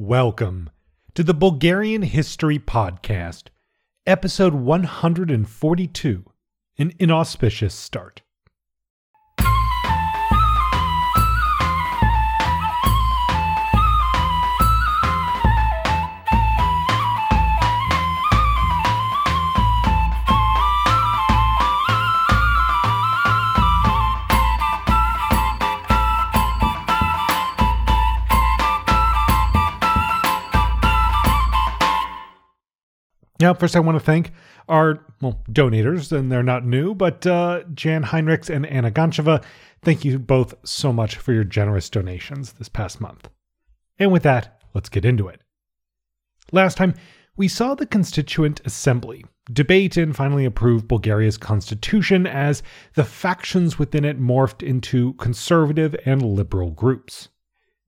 Welcome to the Bulgarian History Podcast, episode 142 An Inauspicious Start. Now, first, I want to thank our well, donators, and they're not new, but uh, Jan Heinrichs and Anna Gancheva. Thank you both so much for your generous donations this past month. And with that, let's get into it. Last time, we saw the Constituent Assembly debate and finally approve Bulgaria's constitution as the factions within it morphed into conservative and liberal groups.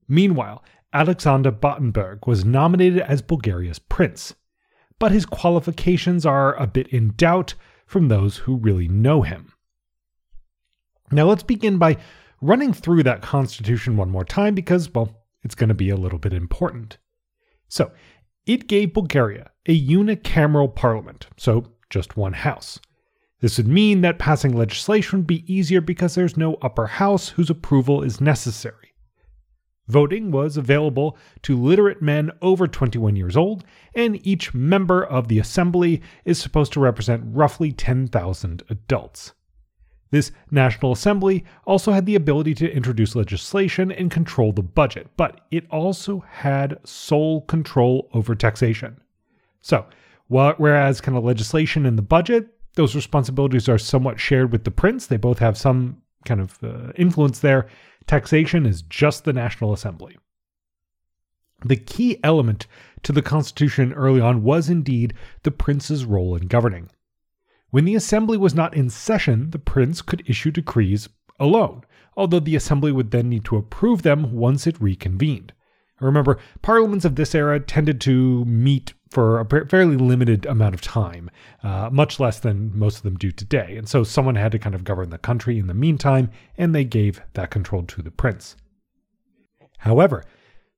Meanwhile, Alexander Battenberg was nominated as Bulgaria's prince but his qualifications are a bit in doubt from those who really know him. Now, let's begin by running through that constitution one more time because, well, it's going to be a little bit important. So, it gave Bulgaria a unicameral parliament, so just one house. This would mean that passing legislation would be easier because there's no upper house whose approval is necessary. Voting was available to literate men over 21 years old, and each member of the assembly is supposed to represent roughly 10,000 adults. This National Assembly also had the ability to introduce legislation and control the budget, but it also had sole control over taxation. So, whereas kind of legislation and the budget, those responsibilities are somewhat shared with the prince, they both have some kind of uh, influence there taxation is just the National Assembly. The key element to the Constitution early on was indeed the prince's role in governing. When the assembly was not in session, the prince could issue decrees alone, although the assembly would then need to approve them once it reconvened. Remember, parliaments of this era tended to meet for a fairly limited amount of time, uh, much less than most of them do today. And so someone had to kind of govern the country in the meantime, and they gave that control to the prince. However,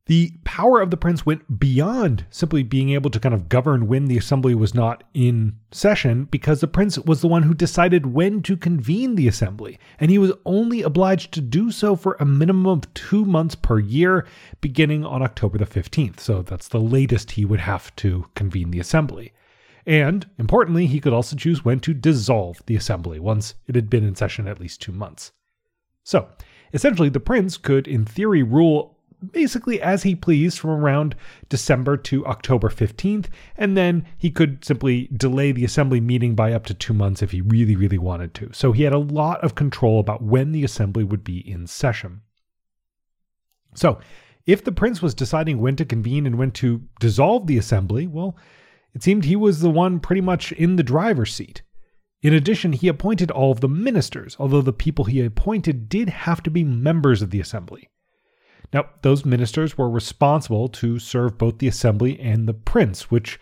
the power of the prince went beyond simply being able to kind of govern when the assembly was not in session because the prince was the one who decided when to convene the assembly, and he was only obliged to do so for a minimum of two months per year, beginning on October the 15th. So that's the latest he would have to convene the assembly. And importantly, he could also choose when to dissolve the assembly once it had been in session at least two months. So, essentially, the prince could, in theory, rule basically as he pleased from around December to October 15th, and then he could simply delay the assembly meeting by up to two months if he really, really wanted to. So he had a lot of control about when the assembly would be in session. So, if the prince was deciding when to convene and when to dissolve the assembly, well, it seemed he was the one pretty much in the driver's seat. In addition, he appointed all of the ministers, although the people he appointed did have to be members of the assembly. Now, those ministers were responsible to serve both the assembly and the prince, which,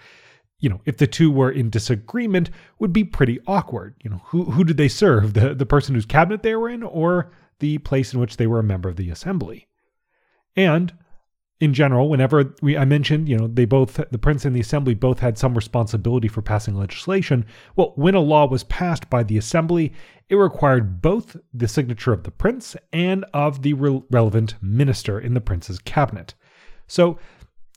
you know, if the two were in disagreement, would be pretty awkward. You know, who, who did they serve? The, the person whose cabinet they were in, or the place in which they were a member of the assembly? And in general, whenever we I mentioned, you know, they both the prince and the assembly both had some responsibility for passing legislation. Well, when a law was passed by the assembly, it required both the signature of the prince and of the re- relevant minister in the prince's cabinet. So,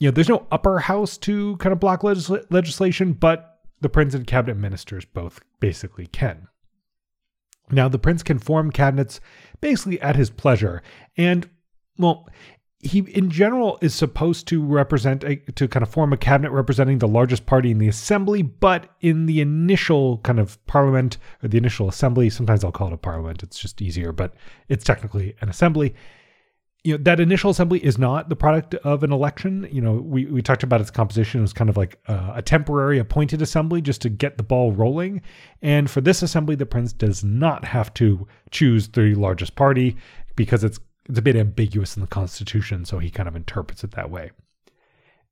you know, there's no upper house to kind of block legis- legislation, but the prince and cabinet ministers both basically can. Now, the prince can form cabinets basically at his pleasure, and well, he in general is supposed to represent a, to kind of form a cabinet representing the largest party in the assembly but in the initial kind of parliament or the initial assembly sometimes i'll call it a parliament it's just easier but it's technically an assembly. You know that initial assembly is not the product of an election. You know we, we talked about its composition it was kind of like a, a temporary appointed assembly just to get the ball rolling. And for this assembly the prince does not have to choose the largest party because it's it's a bit ambiguous in the Constitution, so he kind of interprets it that way.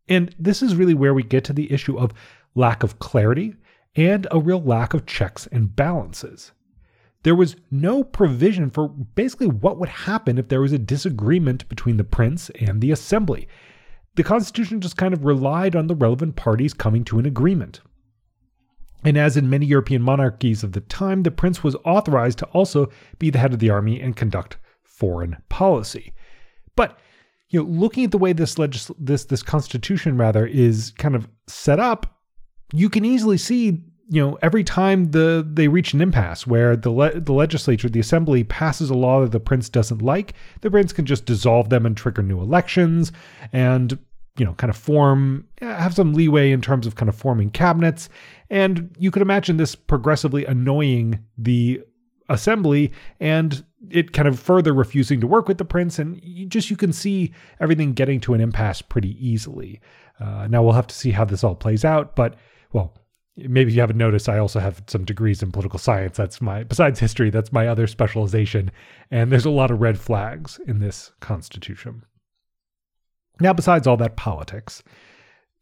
And this is really where we get to the issue of lack of clarity and a real lack of checks and balances. There was no provision for basically what would happen if there was a disagreement between the prince and the assembly. the constitution just kind of relied on the relevant parties coming to an agreement. And as in many European monarchies of the time, the prince was authorized to also be the head of the army and conduct foreign policy. But you know, looking at the way this legis- this this constitution rather is kind of set up, you can easily see you know every time the they reach an impasse where the le- the legislature the assembly passes a law that the prince doesn't like the prince can just dissolve them and trigger new elections and you know kind of form have some leeway in terms of kind of forming cabinets and you could imagine this progressively annoying the assembly and it kind of further refusing to work with the prince and you just you can see everything getting to an impasse pretty easily. Uh, now we'll have to see how this all plays out but well maybe you haven't noticed i also have some degrees in political science. That's my besides history that's my other specialization and there's a lot of red flags in this constitution. Now besides all that politics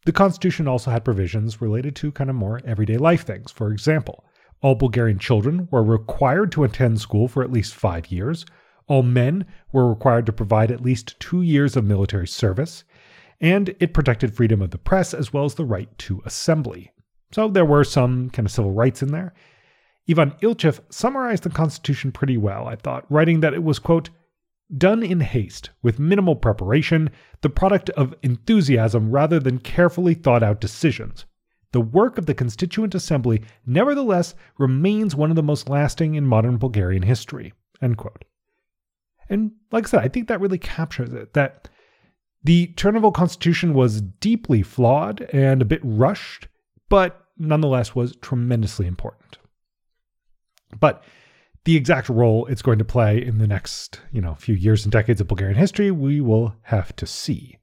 the constitution also had provisions related to kind of more everyday life things. For example all bulgarian children were required to attend school for at least five years all men were required to provide at least two years of military service and it protected freedom of the press as well as the right to assembly so there were some kind of civil rights in there. Ivan Ilchev summarized the Constitution pretty well, I thought, writing that it was, quote, done in haste, with minimal preparation, the product of enthusiasm rather than carefully thought out decisions. The work of the Constituent Assembly, nevertheless, remains one of the most lasting in modern Bulgarian history. And like I said, I think that really captures it that the Turnovo Constitution was deeply flawed and a bit rushed, but nonetheless was tremendously important. But the exact role it's going to play in the next, you know, few years and decades of Bulgarian history, we will have to see.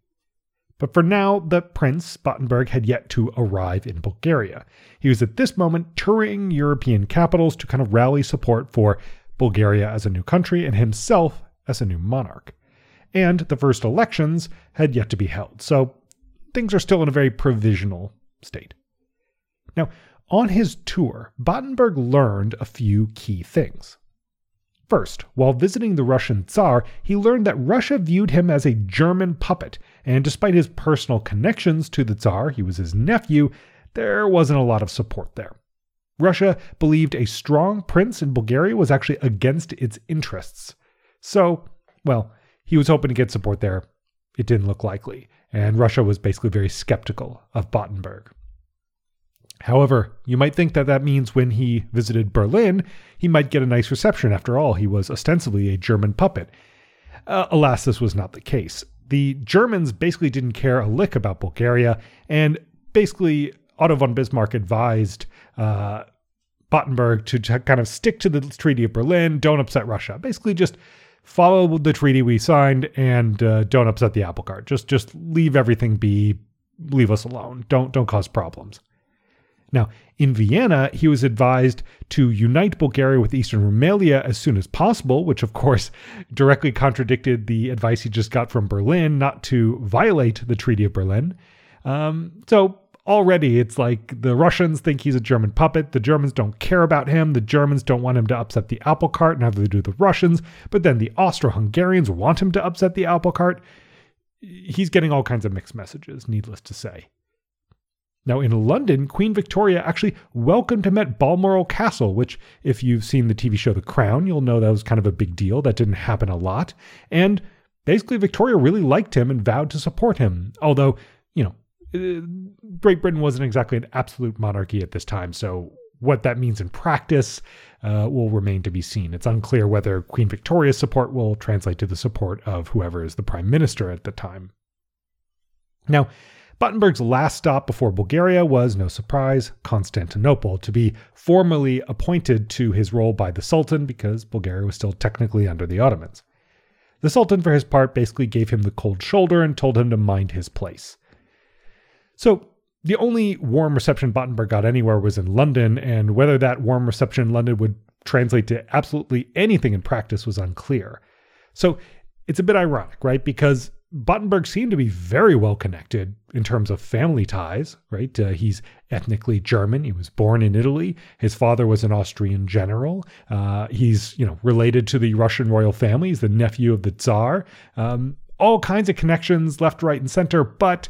But for now, the Prince Battenberg had yet to arrive in Bulgaria. He was at this moment touring European capitals to kind of rally support for Bulgaria as a new country and himself as a new monarch. And the first elections had yet to be held, so things are still in a very provisional state. Now, on his tour, Battenberg learned a few key things. First, while visiting the Russian Tsar, he learned that Russia viewed him as a German puppet, and despite his personal connections to the Tsar, he was his nephew, there wasn't a lot of support there. Russia believed a strong prince in Bulgaria was actually against its interests. So, well, he was hoping to get support there. It didn't look likely, and Russia was basically very skeptical of Battenberg. However, you might think that that means when he visited Berlin, he might get a nice reception. After all, he was ostensibly a German puppet. Uh, alas, this was not the case. The Germans basically didn't care a lick about Bulgaria, and basically, Otto von Bismarck advised uh, Battenberg to, kind of stick to the Treaty of Berlin, don't upset Russia. Basically, just follow the treaty we signed and uh, don't upset the apple cart. Just just leave everything be, leave us alone. Don't don't cause problems. Now, in Vienna, he was advised to unite Bulgaria with Eastern Rumelia as soon as possible, which of course directly contradicted the advice he just got from Berlin not to violate the Treaty of Berlin. Um, so already it's like the Russians think he's a German puppet. The Germans don't care about him. The Germans don't want him to upset the apple cart, neither do the Russians. But then the Austro Hungarians want him to upset the apple cart. He's getting all kinds of mixed messages, needless to say. Now, in London, Queen Victoria actually welcomed him at Balmoral Castle, which, if you've seen the TV show The Crown, you'll know that was kind of a big deal. That didn't happen a lot. And basically, Victoria really liked him and vowed to support him. Although, you know, uh, Great Britain wasn't exactly an absolute monarchy at this time, so what that means in practice uh, will remain to be seen. It's unclear whether Queen Victoria's support will translate to the support of whoever is the prime minister at the time. Now, Battenberg's last stop before Bulgaria was, no surprise, Constantinople, to be formally appointed to his role by the Sultan because Bulgaria was still technically under the Ottomans. The Sultan, for his part, basically gave him the cold shoulder and told him to mind his place. So, the only warm reception Battenberg got anywhere was in London, and whether that warm reception in London would translate to absolutely anything in practice was unclear. So, it's a bit ironic, right? Because Battenberg seemed to be very well connected in terms of family ties, right? Uh, he's ethnically German. He was born in Italy. His father was an Austrian general. Uh, he's, you know, related to the Russian royal family. He's the nephew of the Tsar. Um, all kinds of connections left, right, and center, but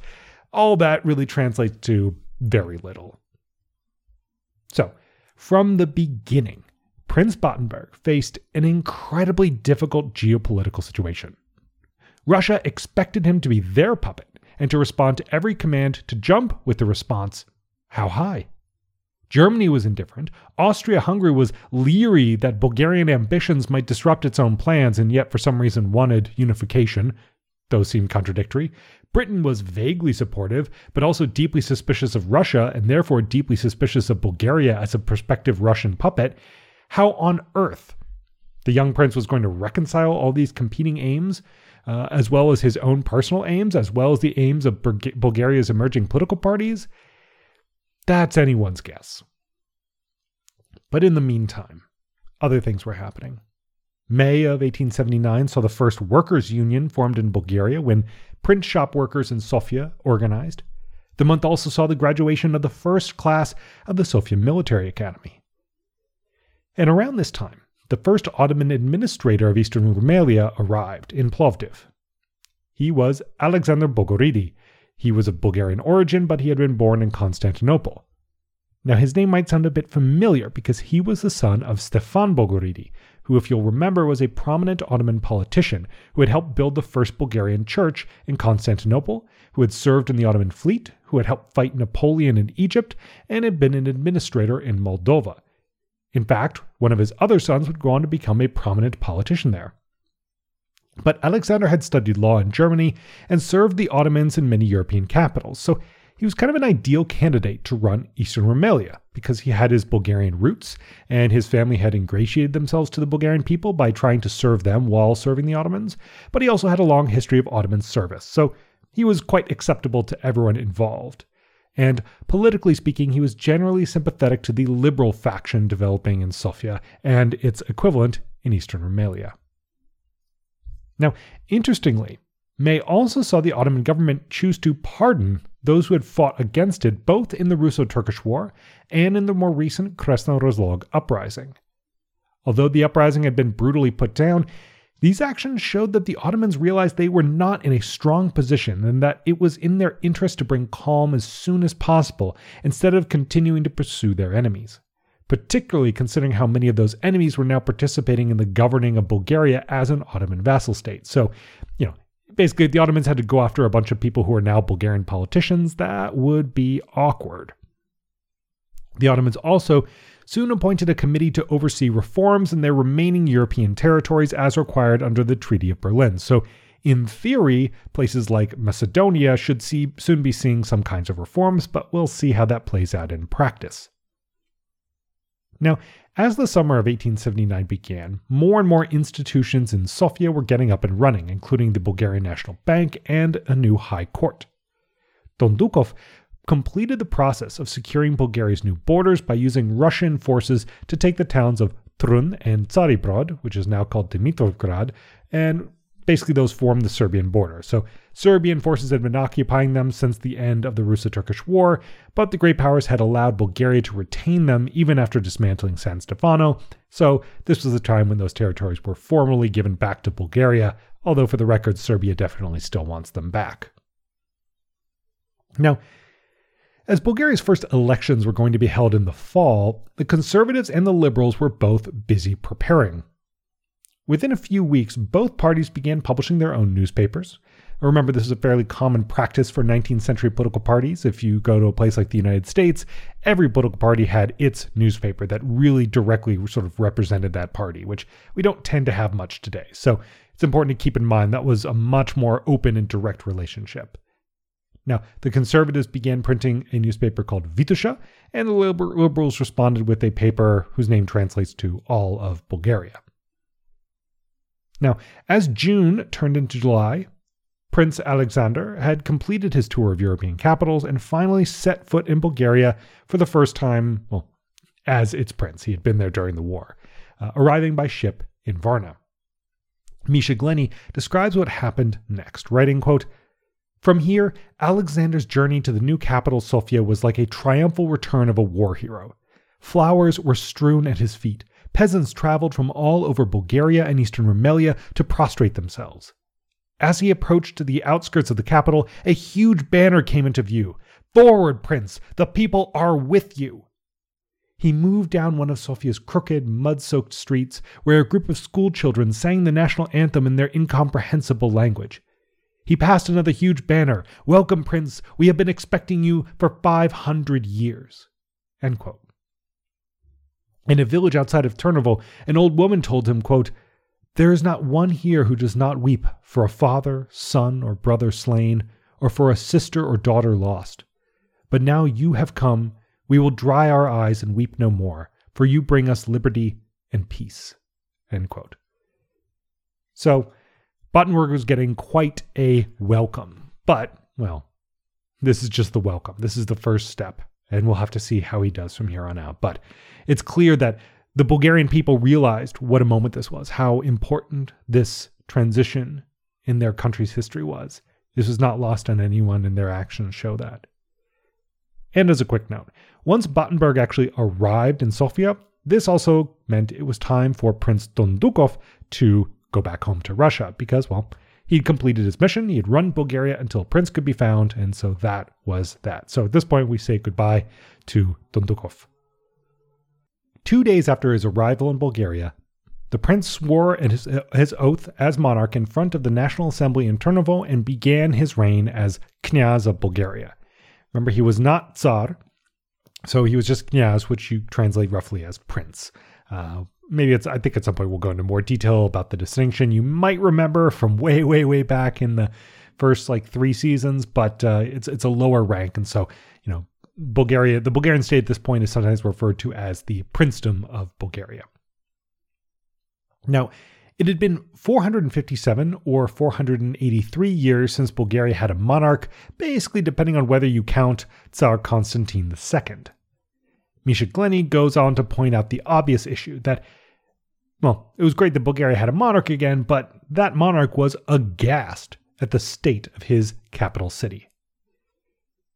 all that really translates to very little. So, from the beginning, Prince Battenberg faced an incredibly difficult geopolitical situation. Russia expected him to be their puppet and to respond to every command to jump with the response, How high? Germany was indifferent. Austria Hungary was leery that Bulgarian ambitions might disrupt its own plans and yet for some reason wanted unification. Those seemed contradictory. Britain was vaguely supportive, but also deeply suspicious of Russia and therefore deeply suspicious of Bulgaria as a prospective Russian puppet. How on earth the young prince was going to reconcile all these competing aims, uh, as well as his own personal aims, as well as the aims of Bulgaria's emerging political parties? That's anyone's guess. But in the meantime, other things were happening. May of 1879 saw the first workers' union formed in Bulgaria when print shop workers in Sofia organized. The month also saw the graduation of the first class of the Sofia Military Academy. And around this time, the first Ottoman administrator of Eastern Rumelia arrived in Plovdiv. He was Alexander Bogoridi. He was of Bulgarian origin, but he had been born in Constantinople. Now, his name might sound a bit familiar because he was the son of Stefan Bogoridi, who, if you'll remember, was a prominent Ottoman politician who had helped build the first Bulgarian church in Constantinople, who had served in the Ottoman fleet, who had helped fight Napoleon in Egypt, and had been an administrator in Moldova. In fact, one of his other sons would go on to become a prominent politician there. But Alexander had studied law in Germany and served the Ottomans in many European capitals, so he was kind of an ideal candidate to run Eastern Rumelia because he had his Bulgarian roots and his family had ingratiated themselves to the Bulgarian people by trying to serve them while serving the Ottomans, but he also had a long history of Ottoman service, so he was quite acceptable to everyone involved. And politically speaking, he was generally sympathetic to the liberal faction developing in Sofia and its equivalent in Eastern Rumelia. Now, interestingly, May also saw the Ottoman government choose to pardon those who had fought against it both in the Russo Turkish War and in the more recent Razlog uprising. Although the uprising had been brutally put down, these actions showed that the Ottomans realized they were not in a strong position and that it was in their interest to bring calm as soon as possible instead of continuing to pursue their enemies. Particularly considering how many of those enemies were now participating in the governing of Bulgaria as an Ottoman vassal state. So, you know, basically the Ottomans had to go after a bunch of people who are now Bulgarian politicians. That would be awkward. The Ottomans also soon appointed a committee to oversee reforms in their remaining European territories as required under the Treaty of Berlin. So, in theory, places like Macedonia should see, soon be seeing some kinds of reforms, but we'll see how that plays out in practice. Now, as the summer of 1879 began, more and more institutions in Sofia were getting up and running, including the Bulgarian National Bank and a new high court. Dondukov completed the process of securing Bulgaria's new borders by using Russian forces to take the towns of Trun and Tsaribrod, which is now called Dimitrovgrad, and basically those form the Serbian border. So Serbian forces had been occupying them since the end of the Russo-Turkish War, but the great powers had allowed Bulgaria to retain them even after dismantling San Stefano. So this was the time when those territories were formally given back to Bulgaria, although for the record Serbia definitely still wants them back. Now, as Bulgaria's first elections were going to be held in the fall, the conservatives and the liberals were both busy preparing. Within a few weeks, both parties began publishing their own newspapers. Remember, this is a fairly common practice for 19th century political parties. If you go to a place like the United States, every political party had its newspaper that really directly sort of represented that party, which we don't tend to have much today. So it's important to keep in mind that was a much more open and direct relationship. Now, the conservatives began printing a newspaper called Vitosha, and the liberals responded with a paper whose name translates to All of Bulgaria. Now, as June turned into July, Prince Alexander had completed his tour of European capitals and finally set foot in Bulgaria for the first time, well, as its prince. He had been there during the war, uh, arriving by ship in Varna. Misha Glenny describes what happened next, writing, quote, From here, Alexander's journey to the new capital, Sofia, was like a triumphal return of a war hero. Flowers were strewn at his feet, Peasants traveled from all over Bulgaria and eastern Rumelia to prostrate themselves. As he approached the outskirts of the capital, a huge banner came into view. Forward, Prince! The people are with you! He moved down one of Sofia's crooked, mud soaked streets where a group of schoolchildren sang the national anthem in their incomprehensible language. He passed another huge banner Welcome, Prince! We have been expecting you for 500 years. End quote. In a village outside of Turnovo, an old woman told him, quote, There is not one here who does not weep for a father, son, or brother slain, or for a sister or daughter lost. But now you have come we will dry our eyes and weep no more, for you bring us liberty and peace. End quote. So, Battenberg was getting quite a welcome. But, well, this is just the welcome. This is the first step, and we'll have to see how he does from here on out. But it's clear that the Bulgarian people realized what a moment this was, how important this transition in their country's history was. This was not lost on anyone, and their actions show that. And as a quick note, once Battenberg actually arrived in Sofia, this also meant it was time for Prince Dondukov to go back home to Russia because, well, he'd completed his mission. He had run Bulgaria until Prince could be found, and so that was that. So at this point, we say goodbye to Dondukov. Two days after his arrival in Bulgaria, the prince swore his, his oath as monarch in front of the National Assembly in Turnovo and began his reign as Knyaz of Bulgaria. Remember, he was not Tsar, so he was just Knyaz, which you translate roughly as prince. Uh, maybe it's, I think at some point we'll go into more detail about the distinction. You might remember from way, way, way back in the first like three seasons, but uh, it's, it's a lower rank. And so, you know, Bulgaria, the Bulgarian state at this point is sometimes referred to as the princedom of Bulgaria. Now, it had been 457 or 483 years since Bulgaria had a monarch, basically depending on whether you count Tsar Constantine II. Misha Glenny goes on to point out the obvious issue that, well, it was great that Bulgaria had a monarch again, but that monarch was aghast at the state of his capital city.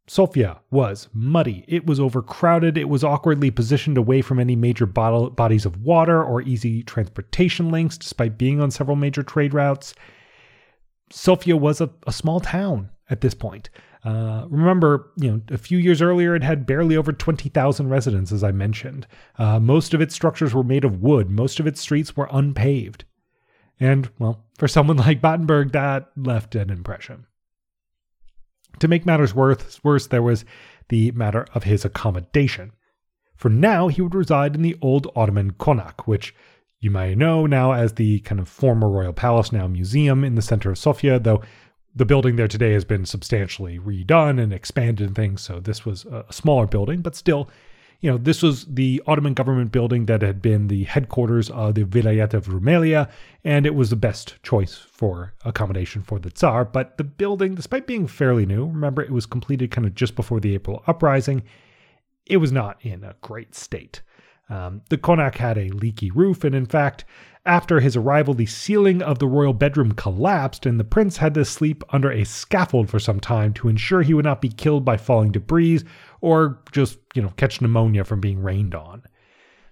Sofia was muddy. It was overcrowded. It was awkwardly positioned away from any major bodies of water or easy transportation links, despite being on several major trade routes. Sofia was a, a small town at this point. Uh, remember, you know, a few years earlier, it had barely over 20,000 residents, as I mentioned. Uh, most of its structures were made of wood. Most of its streets were unpaved. And, well, for someone like Battenberg, that left an impression. To make matters worse, there was the matter of his accommodation. For now, he would reside in the old Ottoman konak, which you may know now as the kind of former royal palace, now museum in the center of Sofia, though the building there today has been substantially redone and expanded and things. So this was a smaller building, but still you know, this was the Ottoman government building that had been the headquarters of the Vilayet of Rumelia, and it was the best choice for accommodation for the Tsar. But the building, despite being fairly new, remember it was completed kind of just before the April uprising, it was not in a great state. Um, the Konak had a leaky roof, and in fact, after his arrival, the ceiling of the royal bedroom collapsed, and the prince had to sleep under a scaffold for some time to ensure he would not be killed by falling debris or just, you know, catch pneumonia from being rained on.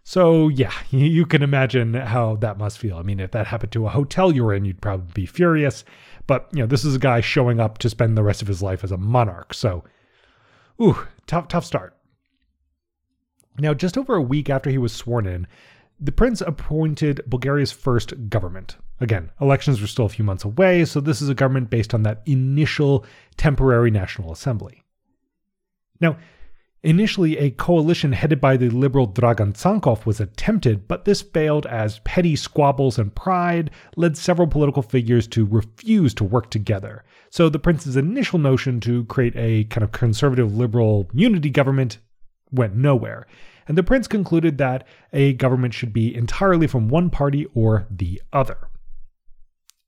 So, yeah, you can imagine how that must feel. I mean, if that happened to a hotel you were in, you'd probably be furious. But, you know, this is a guy showing up to spend the rest of his life as a monarch. So, ooh, tough, tough start. Now, just over a week after he was sworn in, the prince appointed Bulgaria's first government. Again, elections were still a few months away, so this is a government based on that initial temporary National Assembly. Now, initially a coalition headed by the liberal Dragan Tsankov was attempted, but this failed as petty squabbles and pride led several political figures to refuse to work together. So the prince's initial notion to create a kind of conservative liberal unity government went nowhere and the prince concluded that a government should be entirely from one party or the other.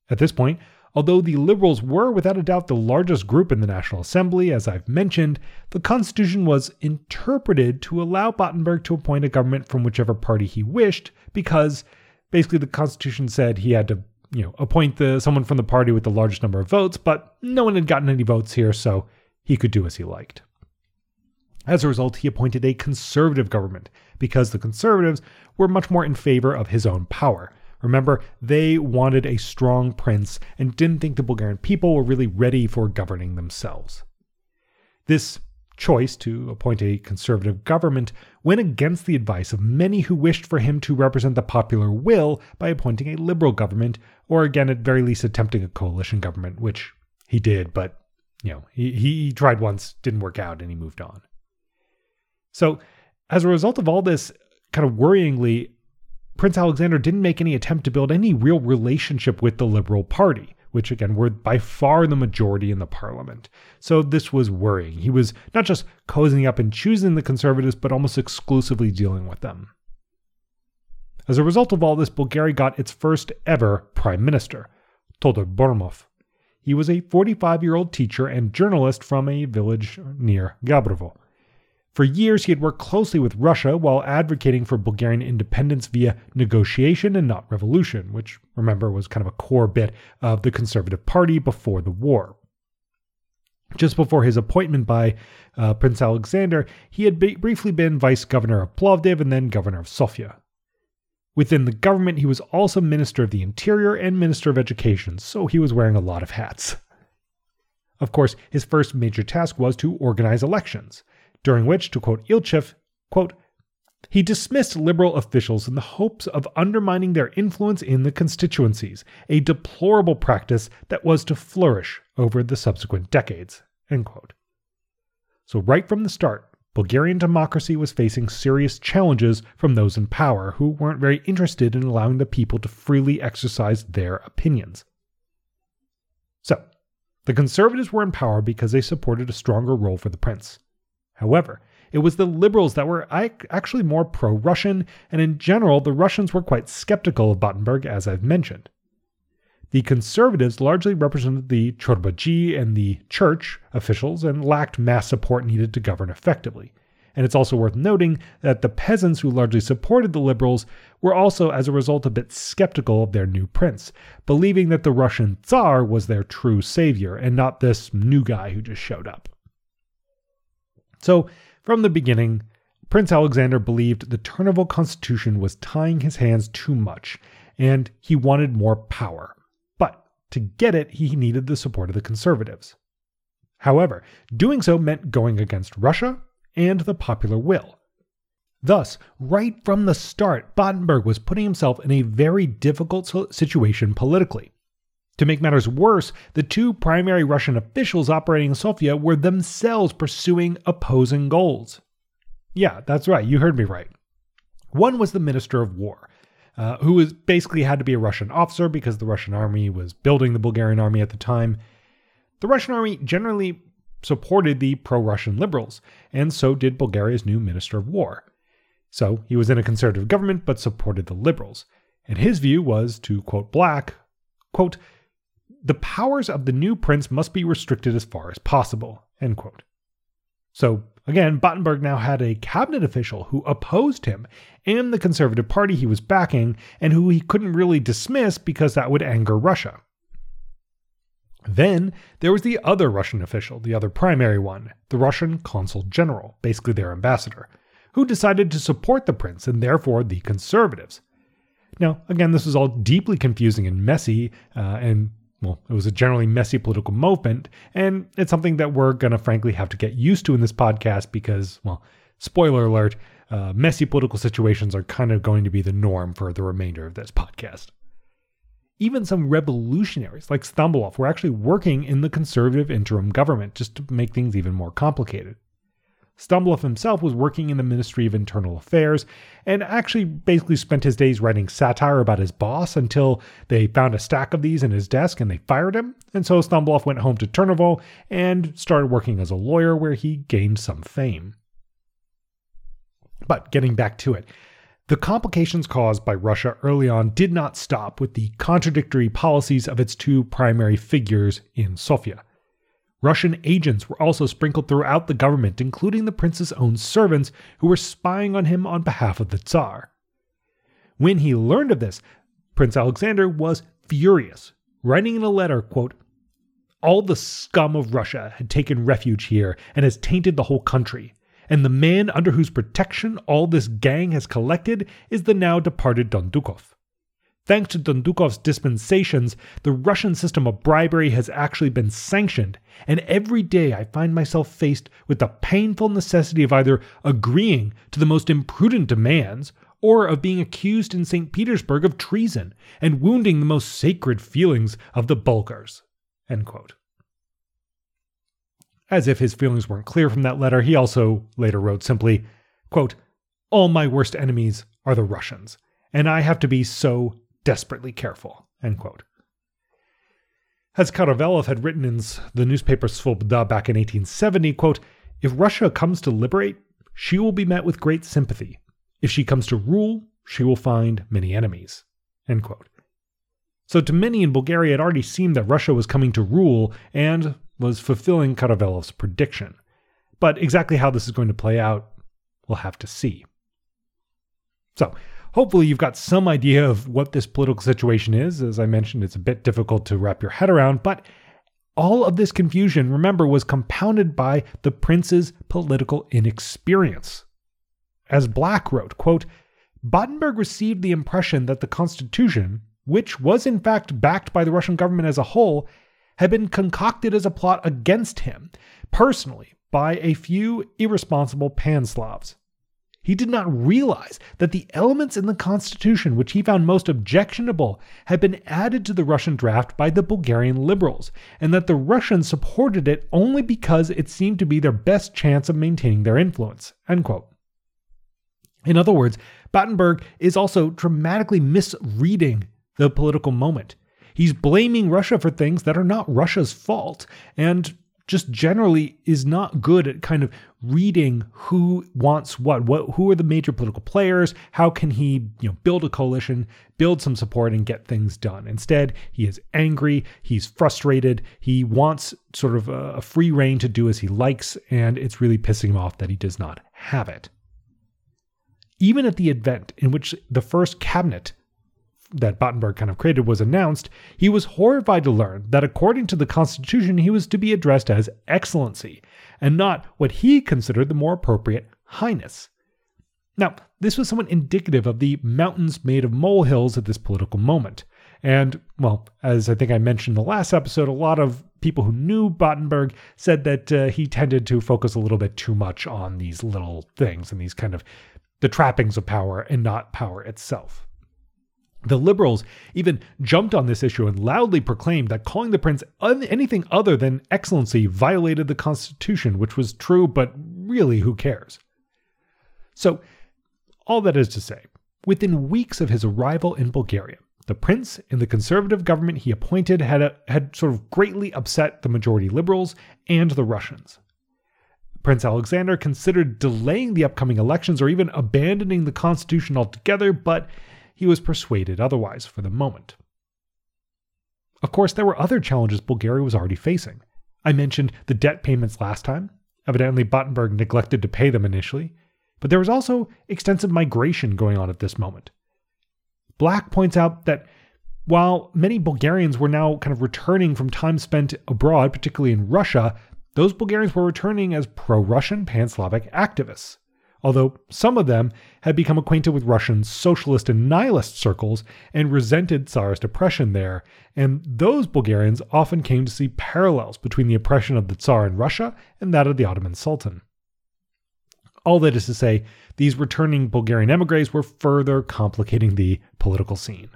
At this point, although the Liberals were without a doubt the largest group in the National Assembly, as I've mentioned, the Constitution was interpreted to allow Battenberg to appoint a government from whichever party he wished, because basically the Constitution said he had to you know, appoint the someone from the party with the largest number of votes, but no one had gotten any votes here, so he could do as he liked. As a result, he appointed a conservative government because the conservatives were much more in favor of his own power. Remember, they wanted a strong prince and didn't think the Bulgarian people were really ready for governing themselves. This choice to appoint a conservative government went against the advice of many who wished for him to represent the popular will by appointing a liberal government, or again, at very least, attempting a coalition government, which he did, but you know, he, he tried once, didn't work out, and he moved on. So, as a result of all this, kind of worryingly, Prince Alexander didn't make any attempt to build any real relationship with the Liberal Party which again were by far the majority in the parliament. So this was worrying. He was not just cozying up and choosing the conservatives, but almost exclusively dealing with them. As a result of all this, Bulgaria got its first ever prime minister, Todor Burmov. He was a 45 year old teacher and journalist from a village near Gabrovo. For years, he had worked closely with Russia while advocating for Bulgarian independence via negotiation and not revolution, which, remember, was kind of a core bit of the Conservative Party before the war. Just before his appointment by uh, Prince Alexander, he had briefly been vice governor of Plovdiv and then governor of Sofia. Within the government, he was also Minister of the Interior and Minister of Education, so he was wearing a lot of hats. Of course, his first major task was to organize elections during which, to quote Ilchev, quote, he dismissed liberal officials in the hopes of undermining their influence in the constituencies, a deplorable practice that was to flourish over the subsequent decades. So, right from the start, Bulgarian democracy was facing serious challenges from those in power who weren't very interested in allowing the people to freely exercise their opinions. So, the conservatives were in power because they supported a stronger role for the prince. However, it was the liberals that were actually more pro Russian, and in general, the Russians were quite skeptical of Battenberg, as I've mentioned. The conservatives largely represented the Chorbaji and the church officials and lacked mass support needed to govern effectively. And it's also worth noting that the peasants who largely supported the liberals were also, as a result, a bit skeptical of their new prince, believing that the Russian Tsar was their true savior and not this new guy who just showed up. So, from the beginning, Prince Alexander believed the Turnovo constitution was tying his hands too much, and he wanted more power. But to get it, he needed the support of the conservatives. However, doing so meant going against Russia and the popular will. Thus, right from the start, Battenberg was putting himself in a very difficult situation politically. To make matters worse, the two primary Russian officials operating in Sofia were themselves pursuing opposing goals. Yeah, that's right, you heard me right. One was the Minister of War, uh, who was basically had to be a Russian officer because the Russian army was building the Bulgarian army at the time. The Russian army generally supported the pro Russian liberals, and so did Bulgaria's new Minister of War. So he was in a conservative government but supported the liberals. And his view was, to quote Black, quote, the powers of the new prince must be restricted as far as possible. So, again, Battenberg now had a cabinet official who opposed him and the Conservative Party he was backing, and who he couldn't really dismiss because that would anger Russia. Then there was the other Russian official, the other primary one, the Russian consul general, basically their ambassador, who decided to support the prince and therefore the conservatives. Now, again, this was all deeply confusing and messy, uh, and well, it was a generally messy political movement, and it's something that we're going to frankly have to get used to in this podcast because, well, spoiler alert, uh, messy political situations are kind of going to be the norm for the remainder of this podcast. Even some revolutionaries like Stambolov were actually working in the conservative interim government just to make things even more complicated. Stambolov himself was working in the Ministry of Internal Affairs and actually basically spent his days writing satire about his boss until they found a stack of these in his desk and they fired him. And so Stambolov went home to Turnovo and started working as a lawyer where he gained some fame. But getting back to it, the complications caused by Russia early on did not stop with the contradictory policies of its two primary figures in Sofia. Russian agents were also sprinkled throughout the government, including the prince's own servants who were spying on him on behalf of the Tsar. When he learned of this, Prince Alexander was furious, writing in a letter, quote, All the scum of Russia had taken refuge here and has tainted the whole country, and the man under whose protection all this gang has collected is the now departed Dondukov. Thanks to Dondukov's dispensations, the Russian system of bribery has actually been sanctioned, and every day I find myself faced with the painful necessity of either agreeing to the most imprudent demands or of being accused in St. Petersburg of treason and wounding the most sacred feelings of the Bulgars. As if his feelings weren't clear from that letter, he also later wrote simply, quote, All my worst enemies are the Russians, and I have to be so desperately careful. End quote. As Karavelov had written in the newspaper Svoboda back in 1870, quote, if Russia comes to liberate, she will be met with great sympathy. If she comes to rule, she will find many enemies. End quote. So to many in Bulgaria, it already seemed that Russia was coming to rule and was fulfilling Karavelov's prediction. But exactly how this is going to play out, we'll have to see. So, hopefully, you've got some idea of what this political situation is. As I mentioned, it's a bit difficult to wrap your head around, but all of this confusion, remember, was compounded by the prince's political inexperience. As Black wrote, quote, Battenberg received the impression that the Constitution, which was in fact backed by the Russian government as a whole, had been concocted as a plot against him, personally, by a few irresponsible Panslavs. He did not realize that the elements in the constitution which he found most objectionable had been added to the Russian draft by the Bulgarian liberals, and that the Russians supported it only because it seemed to be their best chance of maintaining their influence. In other words, Battenberg is also dramatically misreading the political moment. He's blaming Russia for things that are not Russia's fault, and just generally is not good at kind of reading who wants what, what who are the major political players, how can he, you know, build a coalition, build some support and get things done. Instead, he is angry, he's frustrated, he wants sort of a, a free reign to do as he likes and it's really pissing him off that he does not have it. Even at the event in which the first cabinet that Battenberg kind of created was announced, he was horrified to learn that according to the Constitution, he was to be addressed as Excellency, and not what he considered the more appropriate Highness. Now, this was somewhat indicative of the mountains made of molehills at this political moment. And, well, as I think I mentioned in the last episode, a lot of people who knew Battenberg said that uh, he tended to focus a little bit too much on these little things and these kind of the trappings of power and not power itself. The liberals even jumped on this issue and loudly proclaimed that calling the prince anything other than excellency violated the Constitution, which was true, but really, who cares? So, all that is to say, within weeks of his arrival in Bulgaria, the prince and the conservative government he appointed had, a, had sort of greatly upset the majority liberals and the Russians. Prince Alexander considered delaying the upcoming elections or even abandoning the constitution altogether, but he was persuaded otherwise for the moment. Of course, there were other challenges Bulgaria was already facing. I mentioned the debt payments last time. Evidently, Battenberg neglected to pay them initially, but there was also extensive migration going on at this moment. Black points out that while many Bulgarians were now kind of returning from time spent abroad, particularly in Russia, those Bulgarians were returning as pro Russian pan Slavic activists although some of them had become acquainted with Russian socialist and nihilist circles and resented Tsarist oppression there, and those Bulgarians often came to see parallels between the oppression of the Tsar in Russia and that of the Ottoman Sultan. All that is to say, these returning Bulgarian emigres were further complicating the political scene.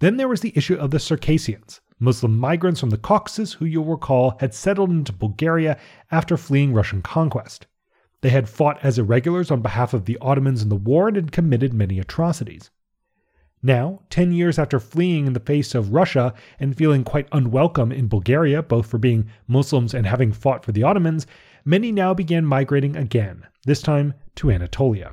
Then there was the issue of the Circassians, Muslim migrants from the Caucasus who you'll recall had settled into Bulgaria after fleeing Russian conquest. They had fought as irregulars on behalf of the Ottomans in the war and had committed many atrocities. Now, 10 years after fleeing in the face of Russia and feeling quite unwelcome in Bulgaria, both for being Muslims and having fought for the Ottomans, many now began migrating again, this time to Anatolia.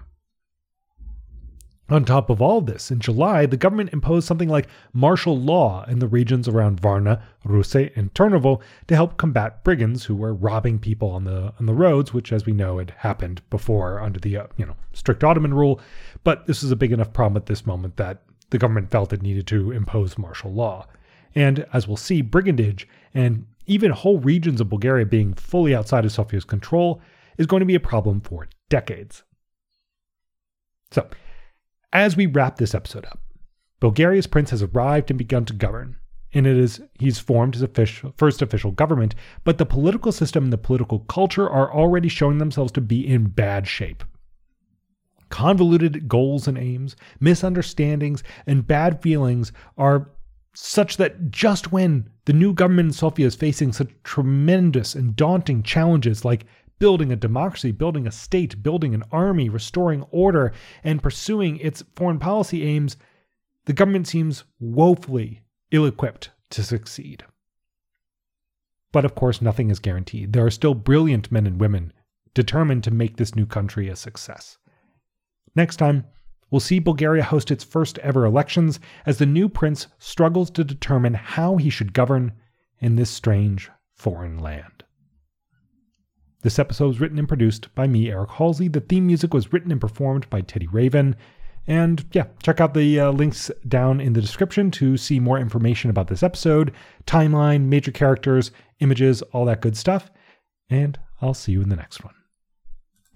On top of all this, in July, the government imposed something like martial law in the regions around Varna, Russe, and Turnovo to help combat brigands who were robbing people on the on the roads, which, as we know, had happened before under the uh, you know strict Ottoman rule. But this was a big enough problem at this moment that the government felt it needed to impose martial law. And as we'll see, brigandage and even whole regions of Bulgaria being fully outside of Sofia's control is going to be a problem for decades. So as we wrap this episode up, Bulgaria's prince has arrived and begun to govern, and it is he's formed his official, first official government, but the political system and the political culture are already showing themselves to be in bad shape. Convoluted goals and aims, misunderstandings, and bad feelings are such that just when the new government in Sofia is facing such tremendous and daunting challenges like building a democracy, building a state, building an army, restoring order, and pursuing its foreign policy aims, the government seems woefully ill equipped to succeed. But of course, nothing is guaranteed. There are still brilliant men and women determined to make this new country a success. Next time, we'll see Bulgaria host its first ever elections as the new prince struggles to determine how he should govern in this strange foreign land. This episode was written and produced by me, Eric Halsey. The theme music was written and performed by Teddy Raven. And yeah, check out the uh, links down in the description to see more information about this episode, timeline, major characters, images, all that good stuff. And I'll see you in the next one.